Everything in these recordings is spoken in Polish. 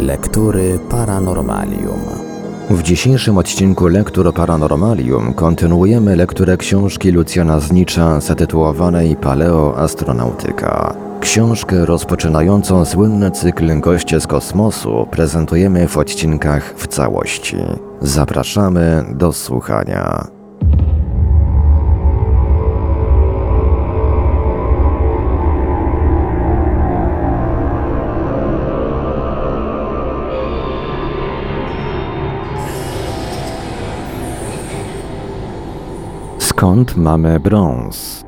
Lektury Paranormalium. W dzisiejszym odcinku Lektur Paranormalium kontynuujemy lekturę książki Lucjana Znicza zatytułowanej Paleoastronautyka. Książkę rozpoczynającą słynny cykl Goście z kosmosu prezentujemy w odcinkach w całości. Zapraszamy do słuchania. Skąd mamy brąz?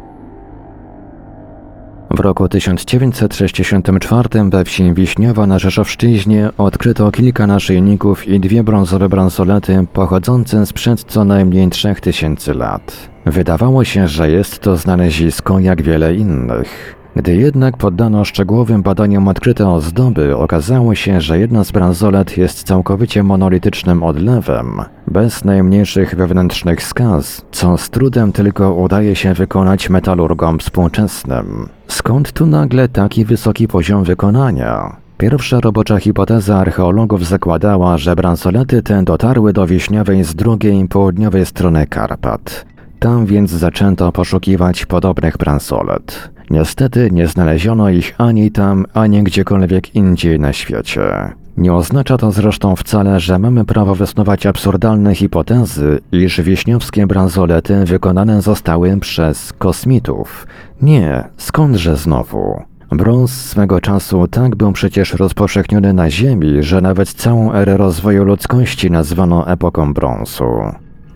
W roku 1964 we wsi Wiśniowa na Rzeszowszczyźnie odkryto kilka naszyjników i dwie brązowe bransolety pochodzące sprzed co najmniej 3000 lat. Wydawało się, że jest to znalezisko jak wiele innych. Gdy jednak poddano szczegółowym badaniom odkryte ozdoby, okazało się, że jedna z bransolet jest całkowicie monolitycznym odlewem, bez najmniejszych wewnętrznych skaz, co z trudem tylko udaje się wykonać metalurgom współczesnym. Skąd tu nagle taki wysoki poziom wykonania? Pierwsza robocza hipoteza archeologów zakładała, że bransolety te dotarły do Wiśniowej z drugiej południowej strony Karpat. Tam więc zaczęto poszukiwać podobnych bransolet. Niestety nie znaleziono ich ani tam, ani gdziekolwiek indziej na świecie. Nie oznacza to zresztą wcale, że mamy prawo wysnuwać absurdalne hipotezy, iż wieśniowskie bransolety wykonane zostały przez kosmitów. Nie, skądże znowu? Brąz swego czasu tak był przecież rozpowszechniony na Ziemi, że nawet całą erę rozwoju ludzkości nazwano epoką brązu.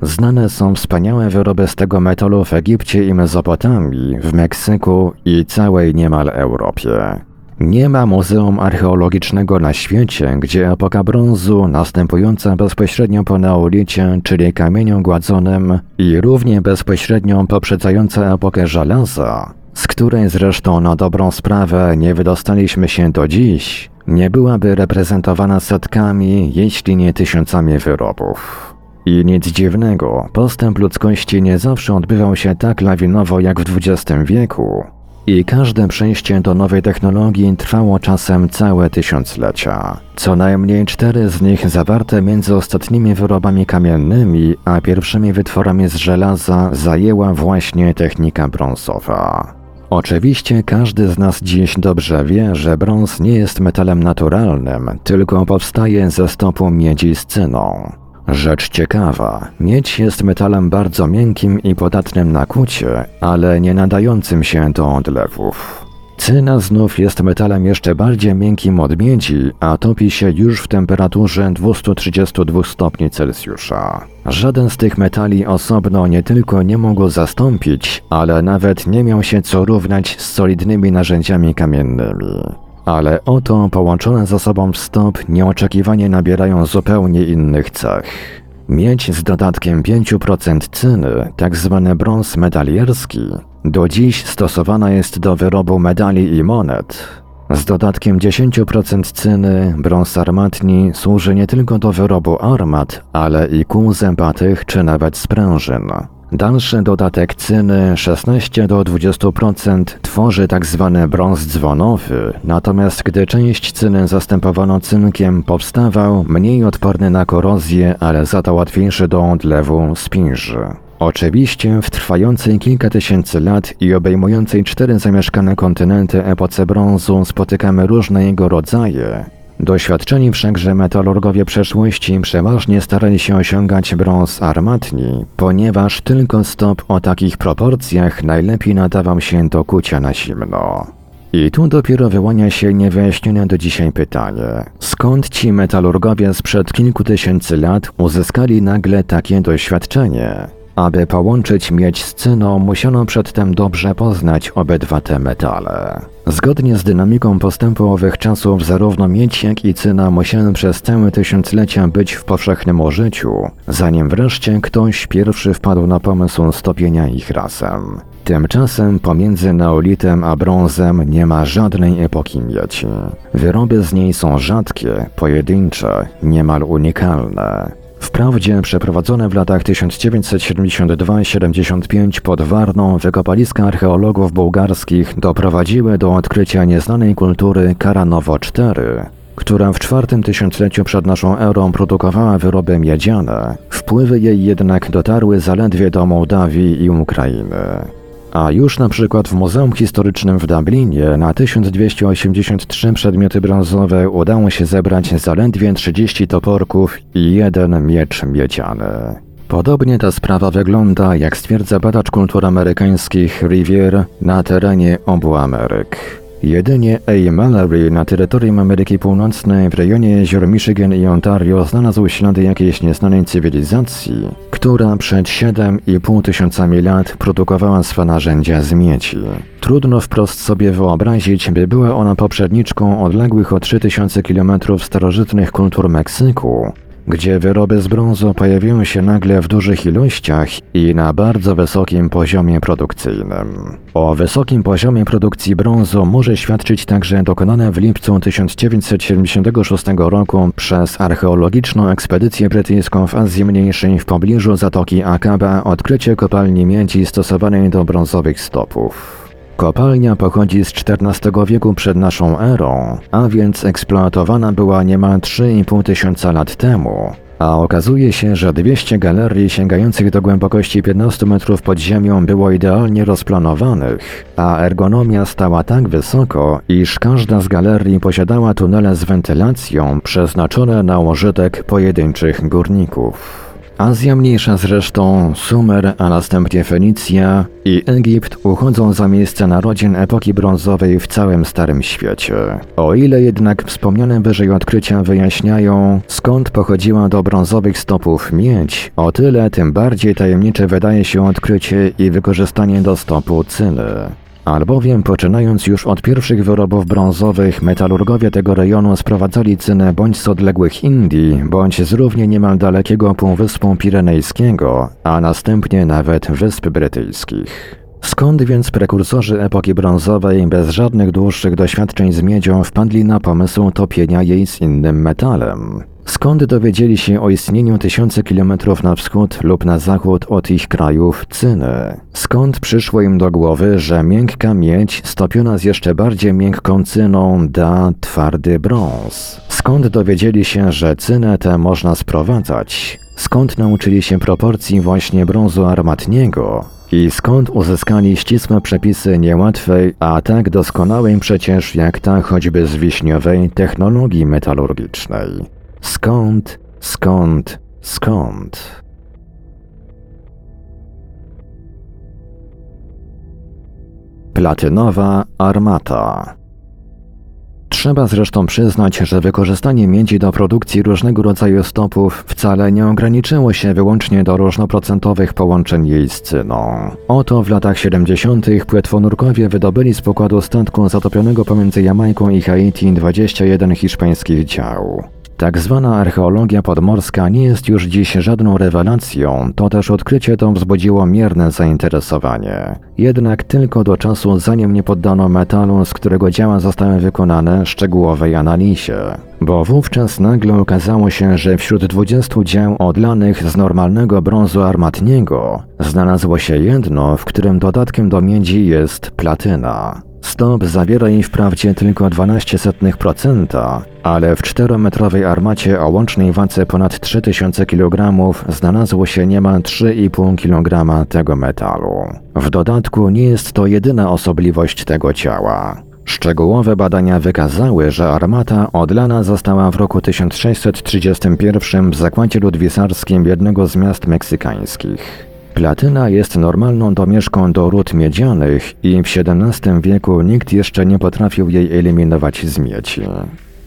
Znane są wspaniałe wyroby z tego metalu w Egipcie i Mezopotamii, w Meksyku i całej niemal Europie. Nie ma muzeum archeologicznego na świecie, gdzie epoka brązu, następująca bezpośrednio po neolicie, czyli kamieniu gładzonym, i równie bezpośrednio poprzedzająca epokę żelaza, z której zresztą na dobrą sprawę nie wydostaliśmy się do dziś, nie byłaby reprezentowana setkami, jeśli nie tysiącami wyrobów. I nic dziwnego, postęp ludzkości nie zawsze odbywał się tak lawinowo jak w XX wieku. I każde przejście do nowej technologii trwało czasem całe tysiąclecia. Co najmniej cztery z nich zawarte między ostatnimi wyrobami kamiennymi, a pierwszymi wytworami z żelaza zajęła właśnie technika brązowa. Oczywiście każdy z nas dziś dobrze wie, że brąz nie jest metalem naturalnym, tylko powstaje ze stopu miedzi z cyną. Rzecz ciekawa, miedź jest metalem bardzo miękkim i podatnym na kucie, ale nie nadającym się do odlewów. Cyna znów jest metalem jeszcze bardziej miękkim od miedzi, a topi się już w temperaturze 232 stopni Celsjusza. Żaden z tych metali osobno nie tylko nie mógł zastąpić, ale nawet nie miał się co równać z solidnymi narzędziami kamiennymi. Ale oto połączone ze sobą stop nieoczekiwanie nabierają zupełnie innych cech. Miedź z dodatkiem 5% cyny, tak zwany brąz medalierski, do dziś stosowana jest do wyrobu medali i monet. Z dodatkiem 10% cyny, brąz armatni służy nie tylko do wyrobu armat, ale i kół zębatych czy nawet sprężyn. Dalszy dodatek cyny 16 do 20% tworzy tzw. Tak brąz dzwonowy, natomiast gdy część cyny zastępowano cynkiem, powstawał mniej odporny na korozję, ale za to łatwiejszy do odlewu spinży. Oczywiście w trwającej kilka tysięcy lat i obejmującej cztery zamieszkane kontynenty epoce brązu spotykamy różne jego rodzaje, Doświadczeni wszakże metalurgowie przeszłości przeważnie starali się osiągać brąz armatni, ponieważ tylko stop o takich proporcjach najlepiej nadawał się do kucia na zimno. I tu dopiero wyłania się niewyjaśnione do dzisiaj pytanie, skąd ci metalurgowie sprzed kilku tysięcy lat uzyskali nagle takie doświadczenie? Aby połączyć miedź z cyną, musiano przedtem dobrze poznać obydwa te metale. Zgodnie z dynamiką postępu owych czasów, zarówno miedź jak i cyna musiały przez całe tysiąclecia być w powszechnym użyciu, zanim wreszcie ktoś pierwszy wpadł na pomysł stopienia ich razem. Tymczasem pomiędzy neolitem a brązem nie ma żadnej epoki miedzi. Wyroby z niej są rzadkie, pojedyncze, niemal unikalne. Wprawdzie przeprowadzone w latach 1972-75 pod Warną wykopaliska archeologów bułgarskich doprowadziły do odkrycia nieznanej kultury Karanowo 4, która w czwartym tysiącleciu przed naszą erą produkowała wyroby miedziane, wpływy jej jednak dotarły zaledwie do Mołdawii i Ukrainy. A już na przykład w Muzeum Historycznym w Dublinie na 1283 przedmioty brązowe udało się zebrać zaledwie 30 toporków i jeden miecz miedziany. Podobnie ta sprawa wygląda, jak stwierdza badacz kultur amerykańskich Rivier na terenie obu Ameryk. Jedynie A. Mallory na terytorium Ameryki Północnej w rejonie jezior Michigan i Ontario znalazł ślady jakiejś nieznanej cywilizacji, która przed 7,5 tysiącami lat produkowała swe narzędzia z miedzi. Trudno wprost sobie wyobrazić, by była ona poprzedniczką odległych o 3000 km starożytnych kultur Meksyku, gdzie wyroby z brązu pojawiły się nagle w dużych ilościach i na bardzo wysokim poziomie produkcyjnym. O wysokim poziomie produkcji brązu może świadczyć także dokonane w lipcu 1976 roku przez archeologiczną ekspedycję brytyjską w Azji Mniejszej w pobliżu Zatoki Akaba odkrycie kopalni miedzi stosowanej do brązowych stopów. Kopalnia pochodzi z XIV wieku przed naszą erą, a więc eksploatowana była niemal 3,5 tysiąca lat temu. A okazuje się, że 200 galerii sięgających do głębokości 15 metrów pod ziemią było idealnie rozplanowanych, a ergonomia stała tak wysoko, iż każda z galerii posiadała tunele z wentylacją przeznaczone na użytek pojedynczych górników. Azja Mniejsza zresztą, Sumer, a następnie Fenicja i Egipt uchodzą za miejsce narodzin epoki brązowej w całym Starym Świecie. O ile jednak wspomniane wyżej odkrycia wyjaśniają, skąd pochodziła do brązowych stopów miedź, o tyle tym bardziej tajemnicze wydaje się odkrycie i wykorzystanie do stopu cyny albowiem poczynając już od pierwszych wyrobów brązowych, metalurgowie tego rejonu sprowadzali cynę bądź z odległych Indii, bądź z równie niemal dalekiego półwyspu Pirenejskiego, a następnie nawet Wysp Brytyjskich. Skąd więc prekursorzy epoki brązowej bez żadnych dłuższych doświadczeń z miedzią wpadli na pomysł topienia jej z innym metalem? Skąd dowiedzieli się o istnieniu tysiące kilometrów na wschód lub na zachód od ich krajów cyny? Skąd przyszło im do głowy, że miękka miedź stopiona z jeszcze bardziej miękką cyną da twardy brąz? Skąd dowiedzieli się, że cynę tę można sprowadzać? Skąd nauczyli się proporcji właśnie brązu armatniego? I skąd uzyskali ścisłe przepisy niełatwej, a tak doskonałej przecież jak ta choćby z wiśniowej technologii metalurgicznej? Skąd, skąd, skąd? Platynowa armata. Trzeba zresztą przyznać, że wykorzystanie miedzi do produkcji różnego rodzaju stopów wcale nie ograniczyło się wyłącznie do różnoprocentowych połączeń jej z cyną. Oto w latach 70. płetwonurkowie wydobyli z pokładu statku zatopionego pomiędzy Jamajką i Haiti 21 hiszpańskich dział. Tak zwana archeologia podmorska nie jest już dziś żadną rewelacją, to też odkrycie to wzbudziło mierne zainteresowanie. Jednak tylko do czasu, zanim nie poddano metalu, z którego dzieła zostały wykonane, szczegółowej analizie. Bo wówczas nagle okazało się, że wśród 20 dzieł odlanych z normalnego brązu armatniego znalazło się jedno, w którym dodatkiem do miedzi jest platyna. Stop zawiera jej wprawdzie tylko 0,12%, ale w 4-metrowej armacie o łącznej wadze ponad 3000 kg znalazło się niemal 3,5 kg tego metalu. W dodatku nie jest to jedyna osobliwość tego ciała. Szczegółowe badania wykazały, że armata odlana została w roku 1631 w zakładzie ludwisarskim jednego z miast meksykańskich. Platyna jest normalną domieszką do ród miedzianych i w XVII wieku nikt jeszcze nie potrafił jej eliminować z miedzi.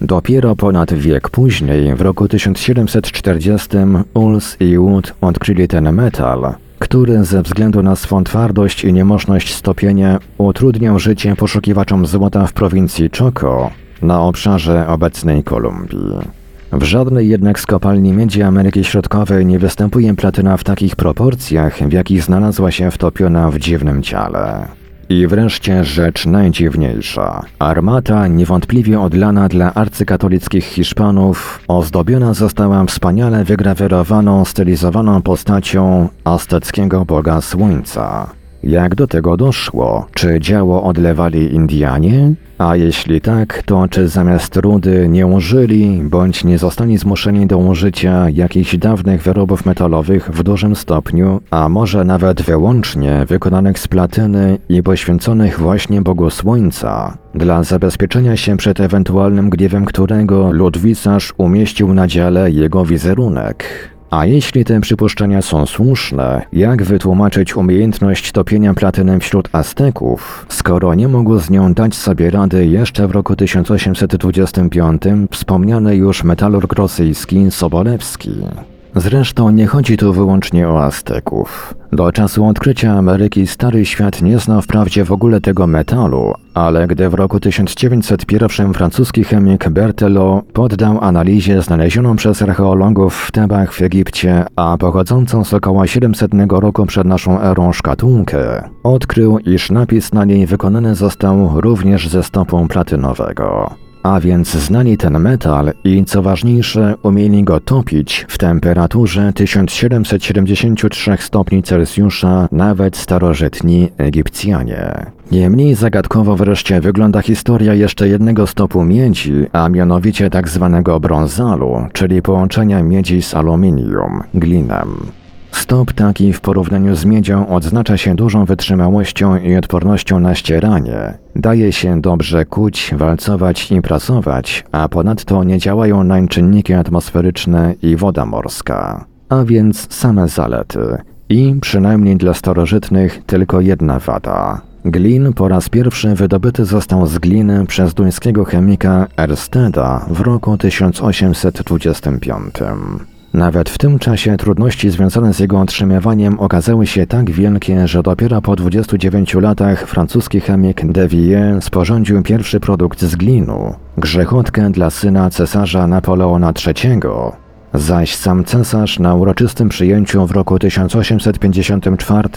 Dopiero ponad wiek później, w roku 1740, Uls i Wood odkryli ten metal, który ze względu na swą twardość i niemożność stopienia utrudniał życie poszukiwaczom złota w prowincji Choco na obszarze obecnej Kolumbii. W żadnej jednak z kopalni miedzi Ameryki Środkowej nie występuje platyna w takich proporcjach, w jakich znalazła się wtopiona w dziwnym ciele. I wreszcie rzecz najdziwniejsza. Armata, niewątpliwie odlana dla arcykatolickich Hiszpanów, ozdobiona została wspaniale wygrawerowaną, stylizowaną postacią azteckiego boga słońca. Jak do tego doszło? Czy działo odlewali Indianie? A jeśli tak, to czy zamiast rudy nie użyli, bądź nie zostali zmuszeni do użycia jakichś dawnych wyrobów metalowych w dużym stopniu, a może nawet wyłącznie wykonanych z platyny i poświęconych właśnie Bogu Słońca, dla zabezpieczenia się przed ewentualnym gniewem którego ludwisarz umieścił na dziale jego wizerunek? A jeśli te przypuszczenia są słuszne, jak wytłumaczyć umiejętność topienia platyny wśród Azteków, skoro nie mógł z nią dać sobie rady jeszcze w roku 1825 wspomniany już metalurg rosyjski Sobolewski? Zresztą nie chodzi tu wyłącznie o Azteków. Do czasu odkrycia Ameryki Stary Świat nie znał wprawdzie w ogóle tego metalu, ale gdy w roku 1901 francuski chemik Berthelot poddał analizie znalezioną przez archeologów w Tebach w Egipcie, a pochodzącą z około 700 roku przed naszą erą szkatułkę, odkrył, iż napis na niej wykonany został również ze stopu platynowego. A więc znali ten metal i co ważniejsze, umieli go topić w temperaturze 1773 stopni Celsjusza nawet starożytni Egipcjanie. Nie mniej zagadkowo wreszcie wygląda historia jeszcze jednego stopu miedzi, a mianowicie tak zwanego brązalu, czyli połączenia miedzi z aluminium, glinem. Stop taki w porównaniu z miedzią odznacza się dużą wytrzymałością i odpornością na ścieranie. Daje się dobrze kuć, walcować i prasować, a ponadto nie działają nań czynniki atmosferyczne i woda morska. A więc same zalety. I, przynajmniej dla starożytnych, tylko jedna wada. Glin po raz pierwszy wydobyty został z gliny przez duńskiego chemika Ersteda w roku 1825. Nawet w tym czasie trudności związane z jego otrzymywaniem okazały się tak wielkie, że dopiero po 29 latach francuski chemik Devier sporządził pierwszy produkt z glinu grzechotkę dla syna cesarza Napoleona III. Zaś sam cesarz na uroczystym przyjęciu w roku 1854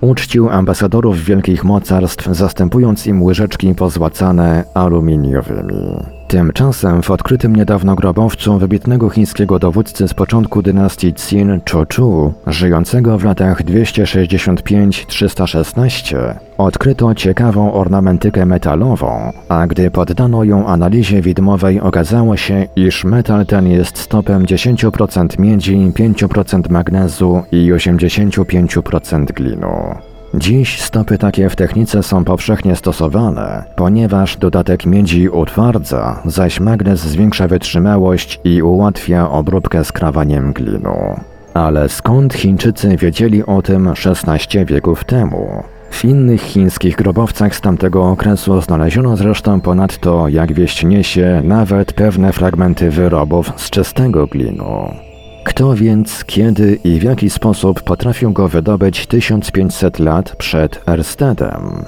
uczcił ambasadorów wielkich mocarstw, zastępując im łyżeczki pozłacane aluminiowymi. Tymczasem w odkrytym niedawno grobowcu wybitnego chińskiego dowódcy z początku dynastii Qin Chu, żyjącego w latach 265-316, odkryto ciekawą ornamentykę metalową, a gdy poddano ją analizie widmowej okazało się, iż metal ten jest stopem 10% miedzi, 5% magnezu i 85% glinu. Dziś stopy takie w technice są powszechnie stosowane, ponieważ dodatek miedzi utwardza, zaś magnez zwiększa wytrzymałość i ułatwia obróbkę skrawaniem glinu. Ale skąd Chińczycy wiedzieli o tym 16 wieków temu? W innych chińskich grobowcach z tamtego okresu znaleziono zresztą ponadto, jak wieść niesie, nawet pewne fragmenty wyrobów z czystego glinu. Kto więc, kiedy i w jaki sposób potrafił go wydobyć 1500 lat przed Erstedem?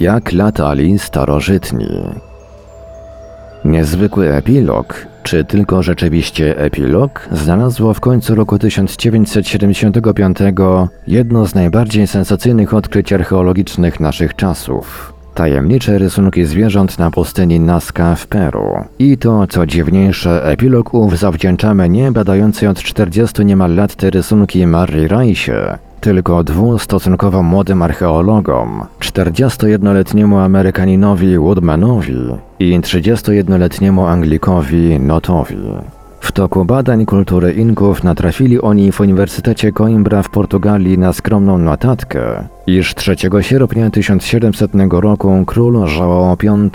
Jak latali starożytni? Niezwykły epilog, czy tylko rzeczywiście epilog, znalazło w końcu roku 1975 jedno z najbardziej sensacyjnych odkryć archeologicznych naszych czasów. Tajemnicze rysunki zwierząt na pustyni Nazca w Peru. I to, co dziwniejsze, epilog ów zawdzięczamy nie badającej od 40 niemal lat te rysunki Marii Raisie, tylko dwóm stosunkowo młodym archeologom, 41-letniemu Amerykaninowi Woodmanowi i 31-letniemu Anglikowi Notowi. W toku badań kultury Inków natrafili oni w Uniwersytecie Coimbra w Portugalii na skromną notatkę, iż 3 sierpnia 1700 roku król João V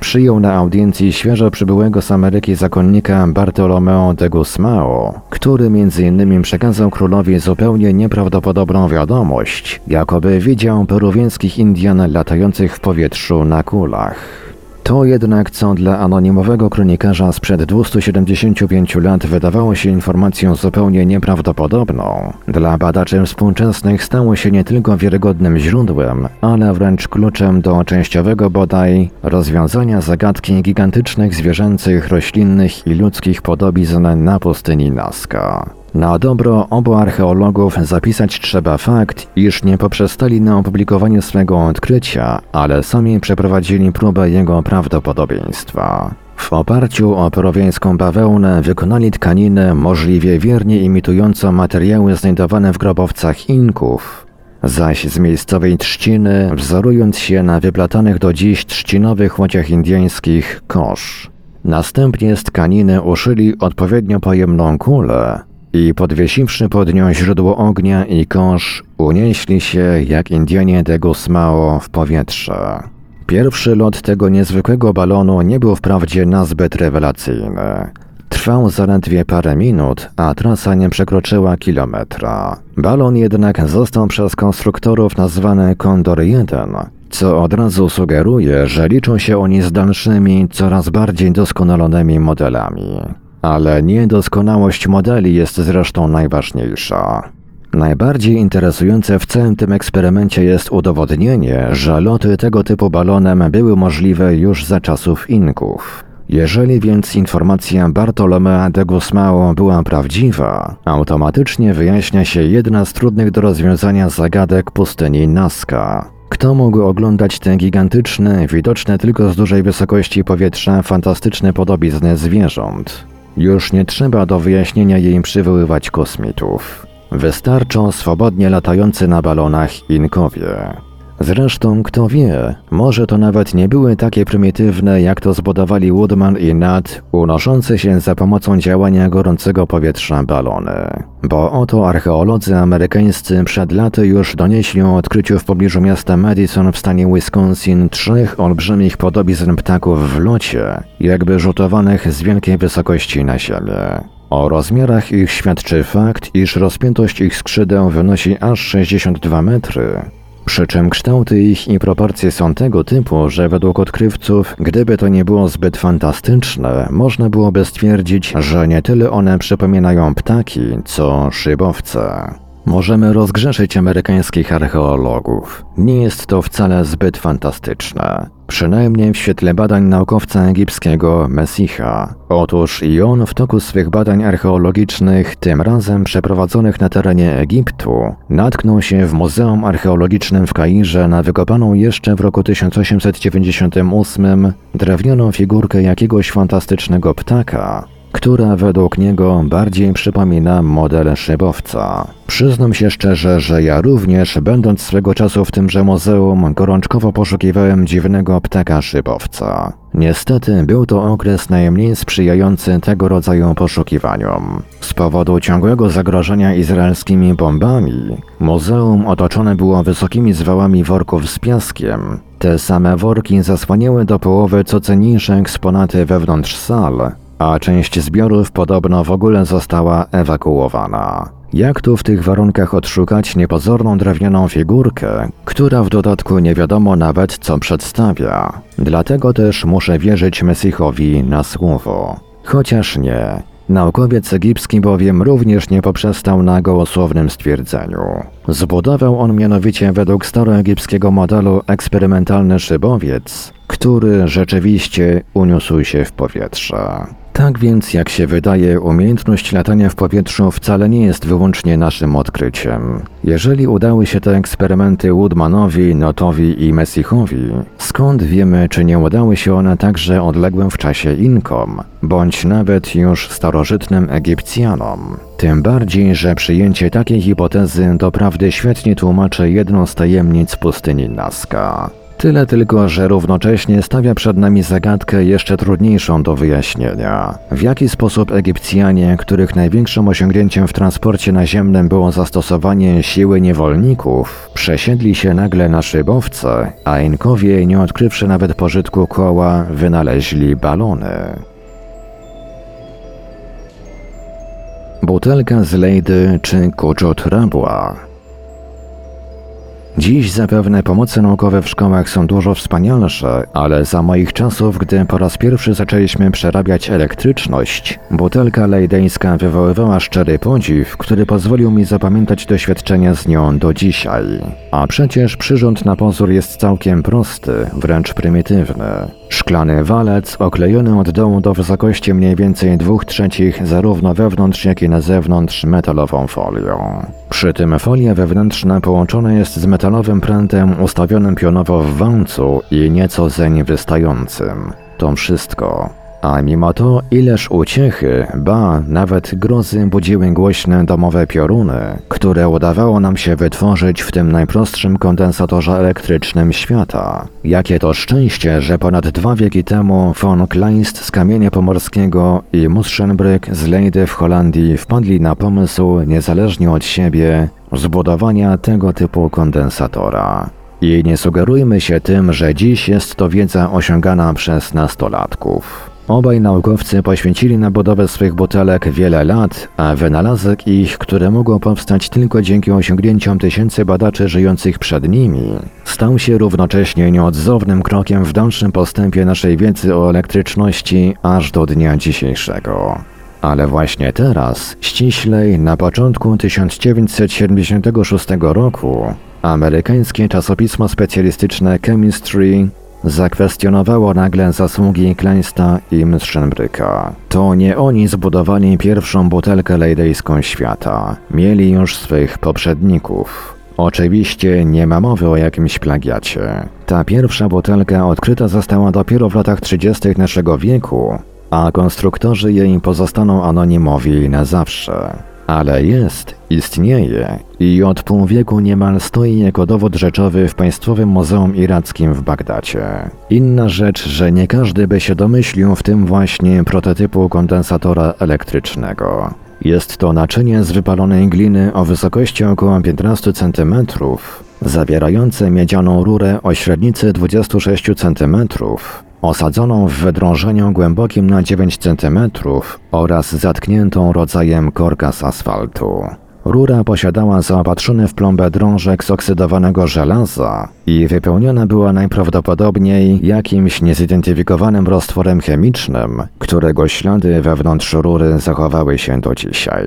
przyjął na audiencji świeżo przybyłego z Ameryki zakonnika Bartolomeo de Gusmao, który m.in. przekazał królowi zupełnie nieprawdopodobną wiadomość, jakoby widział peruwiańskich Indian latających w powietrzu na kulach. To jednak, co dla anonimowego kronikarza sprzed 275 lat wydawało się informacją zupełnie nieprawdopodobną, dla badaczy współczesnych stało się nie tylko wiarygodnym źródłem, ale wręcz kluczem do częściowego bodaj rozwiązania zagadki gigantycznych zwierzęcych, roślinnych i ludzkich podobizn na pustyni Nazca. Na dobro obu archeologów zapisać trzeba fakt, iż nie poprzestali na opublikowaniu swego odkrycia, ale sami przeprowadzili próbę jego prawdopodobieństwa. W oparciu o peruwiańską bawełnę wykonali tkaninę możliwie wiernie imitującą materiały znajdowane w grobowcach Inków, zaś z miejscowej trzciny wzorując się na wyplatanych do dziś trzcinowych łodziach indyjskich kosz. Następnie z tkaniny uszyli odpowiednio pojemną kulę i podwiesiwszy pod nią źródło ognia i kosz, unieśli się jak Indianie de Gusmao w powietrze. Pierwszy lot tego niezwykłego balonu nie był wprawdzie nazbyt rewelacyjny. Trwał zaledwie parę minut, a trasa nie przekroczyła kilometra. Balon jednak został przez konstruktorów nazwany Kondor 1, co od razu sugeruje, że liczą się oni z dalszymi, coraz bardziej doskonalonymi modelami. Ale niedoskonałość modeli jest zresztą najważniejsza. Najbardziej interesujące w całym tym eksperymencie jest udowodnienie, że loty tego typu balonem były możliwe już za czasów Inków. Jeżeli więc informacja Bartolomea de Gusmao była prawdziwa, automatycznie wyjaśnia się jedna z trudnych do rozwiązania zagadek pustyni Nazca. Kto mógł oglądać te gigantyczne, widoczne tylko z dużej wysokości powietrza, fantastyczne podobizny zwierząt? Już nie trzeba do wyjaśnienia jej przywoływać kosmitów. Wystarczą swobodnie latający na balonach Inkowie. Zresztą, kto wie, może to nawet nie były takie prymitywne, jak to zbudowali Woodman i Nat, unoszące się za pomocą działania gorącego powietrza balony. Bo oto archeolodzy amerykańscy przed laty już donieśli o odkryciu w pobliżu miasta Madison w stanie Wisconsin trzech olbrzymich podobizn ptaków w locie, jakby rzutowanych z wielkiej wysokości na ziemię. O rozmiarach ich świadczy fakt, iż rozpiętość ich skrzydeł wynosi aż 62 metry, przy czym kształty ich i proporcje są tego typu, że według odkrywców, gdyby to nie było zbyt fantastyczne, można byłoby stwierdzić, że nie tyle one przypominają ptaki, co szybowce. Możemy rozgrzeszyć amerykańskich archeologów. Nie jest to wcale zbyt fantastyczne. Przynajmniej w świetle badań naukowca egipskiego Messicha. Otóż i on w toku swych badań archeologicznych, tym razem przeprowadzonych na terenie Egiptu, natknął się w Muzeum Archeologicznym w Kairze na wykopaną jeszcze w roku 1898 drewnianą figurkę jakiegoś fantastycznego ptaka, która według niego bardziej przypomina model szybowca. Przyznam się szczerze, że ja również, będąc swego czasu w tymże muzeum, gorączkowo poszukiwałem dziwnego ptaka szybowca. Niestety był to okres najmniej sprzyjający tego rodzaju poszukiwaniom. Z powodu ciągłego zagrożenia izraelskimi bombami, muzeum otoczone było wysokimi zwałami worków z piaskiem. Te same worki zasłaniały do połowy co cenniejsze eksponaty wewnątrz sal, a część zbiorów podobno w ogóle została ewakuowana. Jak tu w tych warunkach odszukać niepozorną drewnianą figurkę, która w dodatku nie wiadomo nawet co przedstawia? Dlatego też muszę wierzyć Mesichowi na słowo. Chociaż nie. Naukowiec egipski bowiem również nie poprzestał na gołosłownym stwierdzeniu. Zbudował on mianowicie według staroegipskiego modelu eksperymentalny szybowiec, który rzeczywiście uniósł się w powietrze. Tak więc, jak się wydaje, umiejętność latania w powietrzu wcale nie jest wyłącznie naszym odkryciem. Jeżeli udały się te eksperymenty Woodmanowi, Notowi i Messichowi, skąd wiemy, czy nie udały się one także odległym w czasie Inkom, bądź nawet już starożytnym Egipcjanom? Tym bardziej, że przyjęcie takiej hipotezy doprawdy świetnie tłumaczy jedną z tajemnic pustyni Nazca. Tyle tylko, że równocześnie stawia przed nami zagadkę jeszcze trudniejszą do wyjaśnienia. W jaki sposób Egipcjanie, których największym osiągnięciem w transporcie naziemnym było zastosowanie siły niewolników, przesiedli się nagle na szybowce, a Inkowie, nie odkrywszy nawet pożytku koła, wynaleźli balony. Butelka z Lejdy czy Kuczot Rabła Dziś zapewne pomoce naukowe w szkołach są dużo wspanialsze, ale za moich czasów, gdy po raz pierwszy zaczęliśmy przerabiać elektryczność, butelka lejdeńska wywoływała szczery podziw, który pozwolił mi zapamiętać doświadczenia z nią do dzisiaj. A przecież przyrząd na pozór jest całkiem prosty, wręcz prymitywny. Szklany walec oklejony od dołu do wysokości mniej więcej 2 trzecich zarówno wewnątrz jak i na zewnątrz metalową folią. Przy tym folia wewnętrzna połączona jest z metalowym prętem ustawionym pionowo w wałcu i nieco zeń wystającym. To wszystko. A mimo to ileż uciechy, ba, nawet grozy budziły głośne domowe pioruny, które udawało nam się wytworzyć w tym najprostszym kondensatorze elektrycznym świata. Jakie to szczęście, że ponad dwa wieki temu von Kleist z kamienia pomorskiego i Muschenbrück z Leydy w Holandii wpadli na pomysł, niezależnie od siebie, zbudowania tego typu kondensatora. I nie sugerujmy się tym, że dziś jest to wiedza osiągana przez nastolatków. Obaj naukowcy poświęcili na budowę swych butelek wiele lat, a wynalazek ich, które mogło powstać tylko dzięki osiągnięciom tysięcy badaczy żyjących przed nimi, stał się równocześnie nieodzownym krokiem w dalszym postępie naszej wiedzy o elektryczności aż do dnia dzisiejszego. Ale właśnie teraz, ściślej na początku 1976 roku, amerykańskie czasopismo specjalistyczne Chemistry zakwestionowało nagle zasługi Kleinsta i Mstrzenbryka. To nie oni zbudowali pierwszą butelkę lejdejską świata. Mieli już swych poprzedników. Oczywiście nie ma mowy o jakimś plagiacie. Ta pierwsza butelka odkryta została dopiero w latach 30. naszego wieku, a konstruktorzy jej pozostaną anonimowi na zawsze. Ale jest, istnieje i od pół wieku niemal stoi jako dowód rzeczowy w Państwowym Muzeum Irackim w Bagdacie. Inna rzecz, że nie każdy by się domyślił w tym właśnie prototypu kondensatora elektrycznego. Jest to naczynie z wypalonej gliny o wysokości około 15 cm, zawierające miedzianą rurę o średnicy 26 cm, osadzoną w wydrążeniu głębokim na 9 cm oraz zatkniętą rodzajem korka z asfaltu. Rura posiadała zaopatrzony w plombę drążek z oksydowanego żelaza i wypełniona była najprawdopodobniej jakimś niezidentyfikowanym roztworem chemicznym, którego ślady wewnątrz rury zachowały się do dzisiaj.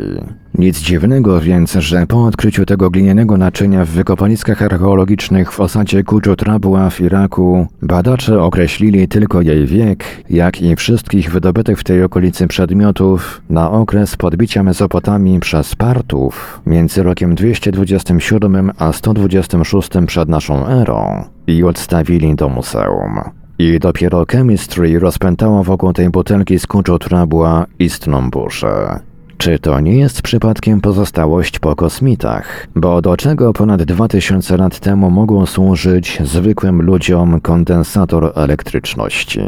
Nic dziwnego więc, że po odkryciu tego glinianego naczynia w wykopaliskach archeologicznych w osadzie Kuczu Trabua w Iraku badacze określili tylko jej wiek, jak i wszystkich wydobytych w tej okolicy przedmiotów na okres podbicia Mezopotamii przez Partów między rokiem 227 a 126 przed naszą erą i odstawili do muzeum. I dopiero Chemistry rozpętało wokół tej butelki z Kuczu Trabua istną burzę. Czy to nie jest przypadkiem pozostałość po kosmitach? Bo do czego ponad 2000 lat temu mogło służyć zwykłym ludziom kondensator elektryczności?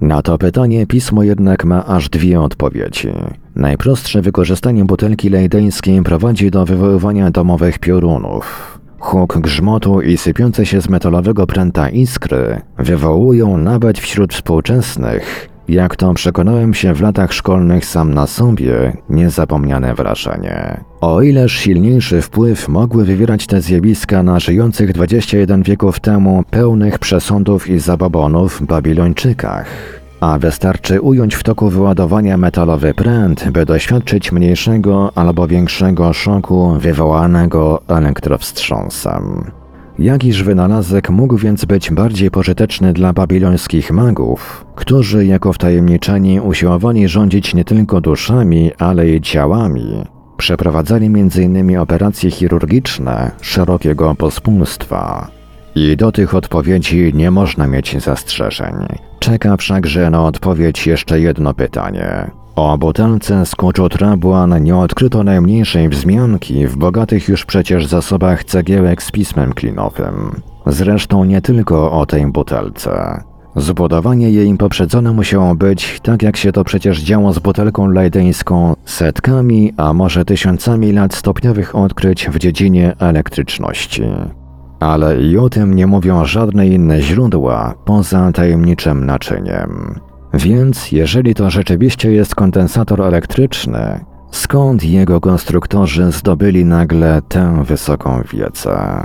Na to pytanie pismo jednak ma aż dwie odpowiedzi. Najprostsze wykorzystanie butelki lejdeńskiej prowadzi do wywoływania domowych piorunów. Huk grzmotu i sypiące się z metalowego pręta iskry wywołują nawet wśród współczesnych jak to przekonałem się w latach szkolnych sam na sobie, niezapomniane wrażenie. O ileż silniejszy wpływ mogły wywierać te zjawiska na żyjących 21 wieków temu pełnych przesądów i zabobonów Babilończykach. A wystarczy ująć w toku wyładowania metalowy pręt, by doświadczyć mniejszego albo większego szoku wywołanego elektrowstrząsem. Jakiż wynalazek mógł więc być bardziej pożyteczny dla babilońskich magów, którzy jako wtajemniczeni usiłowali rządzić nie tylko duszami, ale i ciałami. Przeprowadzali m.in. operacje chirurgiczne szerokiego pospólstwa. I do tych odpowiedzi nie można mieć zastrzeżeń. Czeka wszakże na odpowiedź jeszcze jedno pytanie. O butelce z Trabłan nie odkryto najmniejszej wzmianki w bogatych już przecież zasobach cegiełek z pismem klinowym. Zresztą nie tylko o tej butelce. Zbudowanie jej poprzedzone musiało być, tak jak się to przecież działo z butelką lejdeńską, setkami, a może tysiącami lat stopniowych odkryć w dziedzinie elektryczności. Ale i o tym nie mówią żadne inne źródła poza tajemniczym naczyniem. Więc jeżeli to rzeczywiście jest kondensator elektryczny, skąd jego konstruktorzy zdobyli nagle tę wysoką wiedzę?